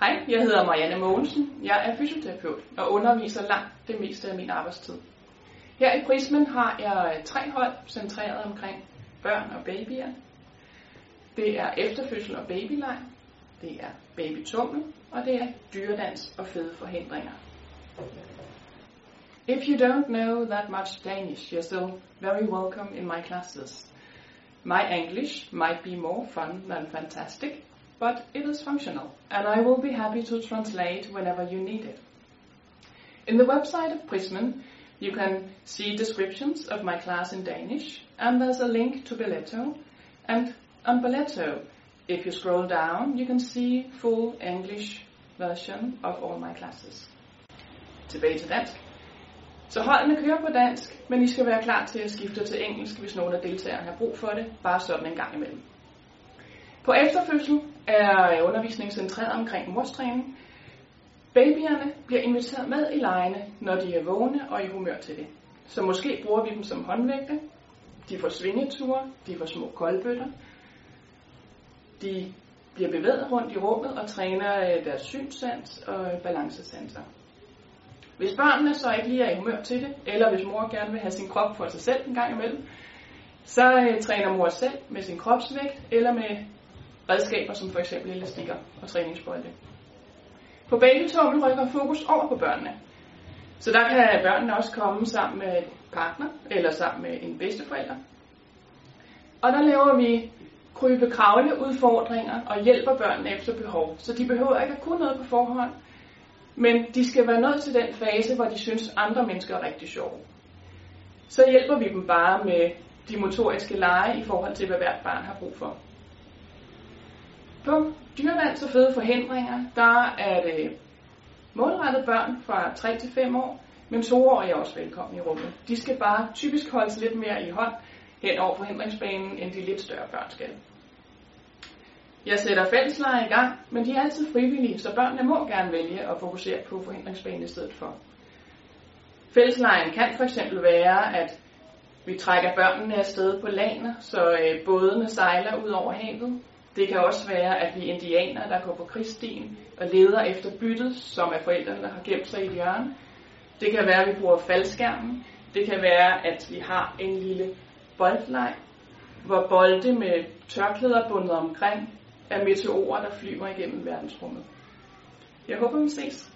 Hej, jeg hedder Marianne Mogensen. Jeg er fysioterapeut og underviser langt det meste af min arbejdstid. Her i Prismen har jeg øh, tre hold centreret omkring børn og babyer. Det er efterfødsel og babyleg, det er babytummel, og det er dyredans og fede forhindringer. If you don't know that much Danish, you're still very welcome in my classes. My English might be more fun than fantastic, but it is functional, and I will be happy to translate whenever you need it. In the website of Prismen, you can see descriptions of my class in Danish, and there's a link to Billetto. And on Billetto, if you scroll down, you can see full English version of all my classes. Tilbage til dansk. Så holdene kører på dansk, men I skal være klar til at skifte til engelsk, hvis nogen af deltagerne har brug for det, bare sådan en gang imellem. På efterfødsel er undervisningen centreret omkring morstræning. Babyerne bliver inviteret med i lejene, når de er vågne og i humør til det. Så måske bruger vi dem som håndvægte. De får svingeture, de får små koldbøtter. De bliver bevæget rundt i rummet og træner øh, deres synssans og balancesanser. Hvis børnene så ikke lige er i humør til det, eller hvis mor gerne vil have sin krop for sig selv en gang imellem, så øh, træner mor selv med sin kropsvægt eller med redskaber som for eksempel elastikker og træningsbolde. På babytummel rykker fokus over på børnene. Så der kan børnene også komme sammen med en partner eller sammen med en bedsteforælder. Og der laver vi krybe kravle udfordringer og hjælper børnene efter behov. Så de behøver ikke at kunne noget på forhånd, men de skal være nået til den fase, hvor de synes, andre mennesker er rigtig sjove. Så hjælper vi dem bare med de motoriske lege i forhold til, hvad hvert barn har brug for. På dyrevand og fede forhindringer, der er det målrettet børn fra 3 til 5 år, men toårige er også velkommen i rummet. De skal bare typisk holdes lidt mere i hånd hen over forhindringsbanen, end de lidt større børn skal. Jeg sætter fællesleje i gang, men de er altid frivillige, så børnene må gerne vælge at fokusere på forhindringsbanen i stedet for. Fælleslejen kan for eksempel være, at vi trækker børnene afsted på laner, så øh, bådene sejler ud over havet. Det kan også være, at vi er indianere, der går på krigsstien og leder efter byttet, som er forældrene, der har gemt sig i et hjørne. Det kan være, at vi bruger faldskærmen. Det kan være, at vi har en lille boldleg, hvor bolde med tørklæder bundet omkring er meteorer, der flyver igennem verdensrummet. Jeg håber, vi ses.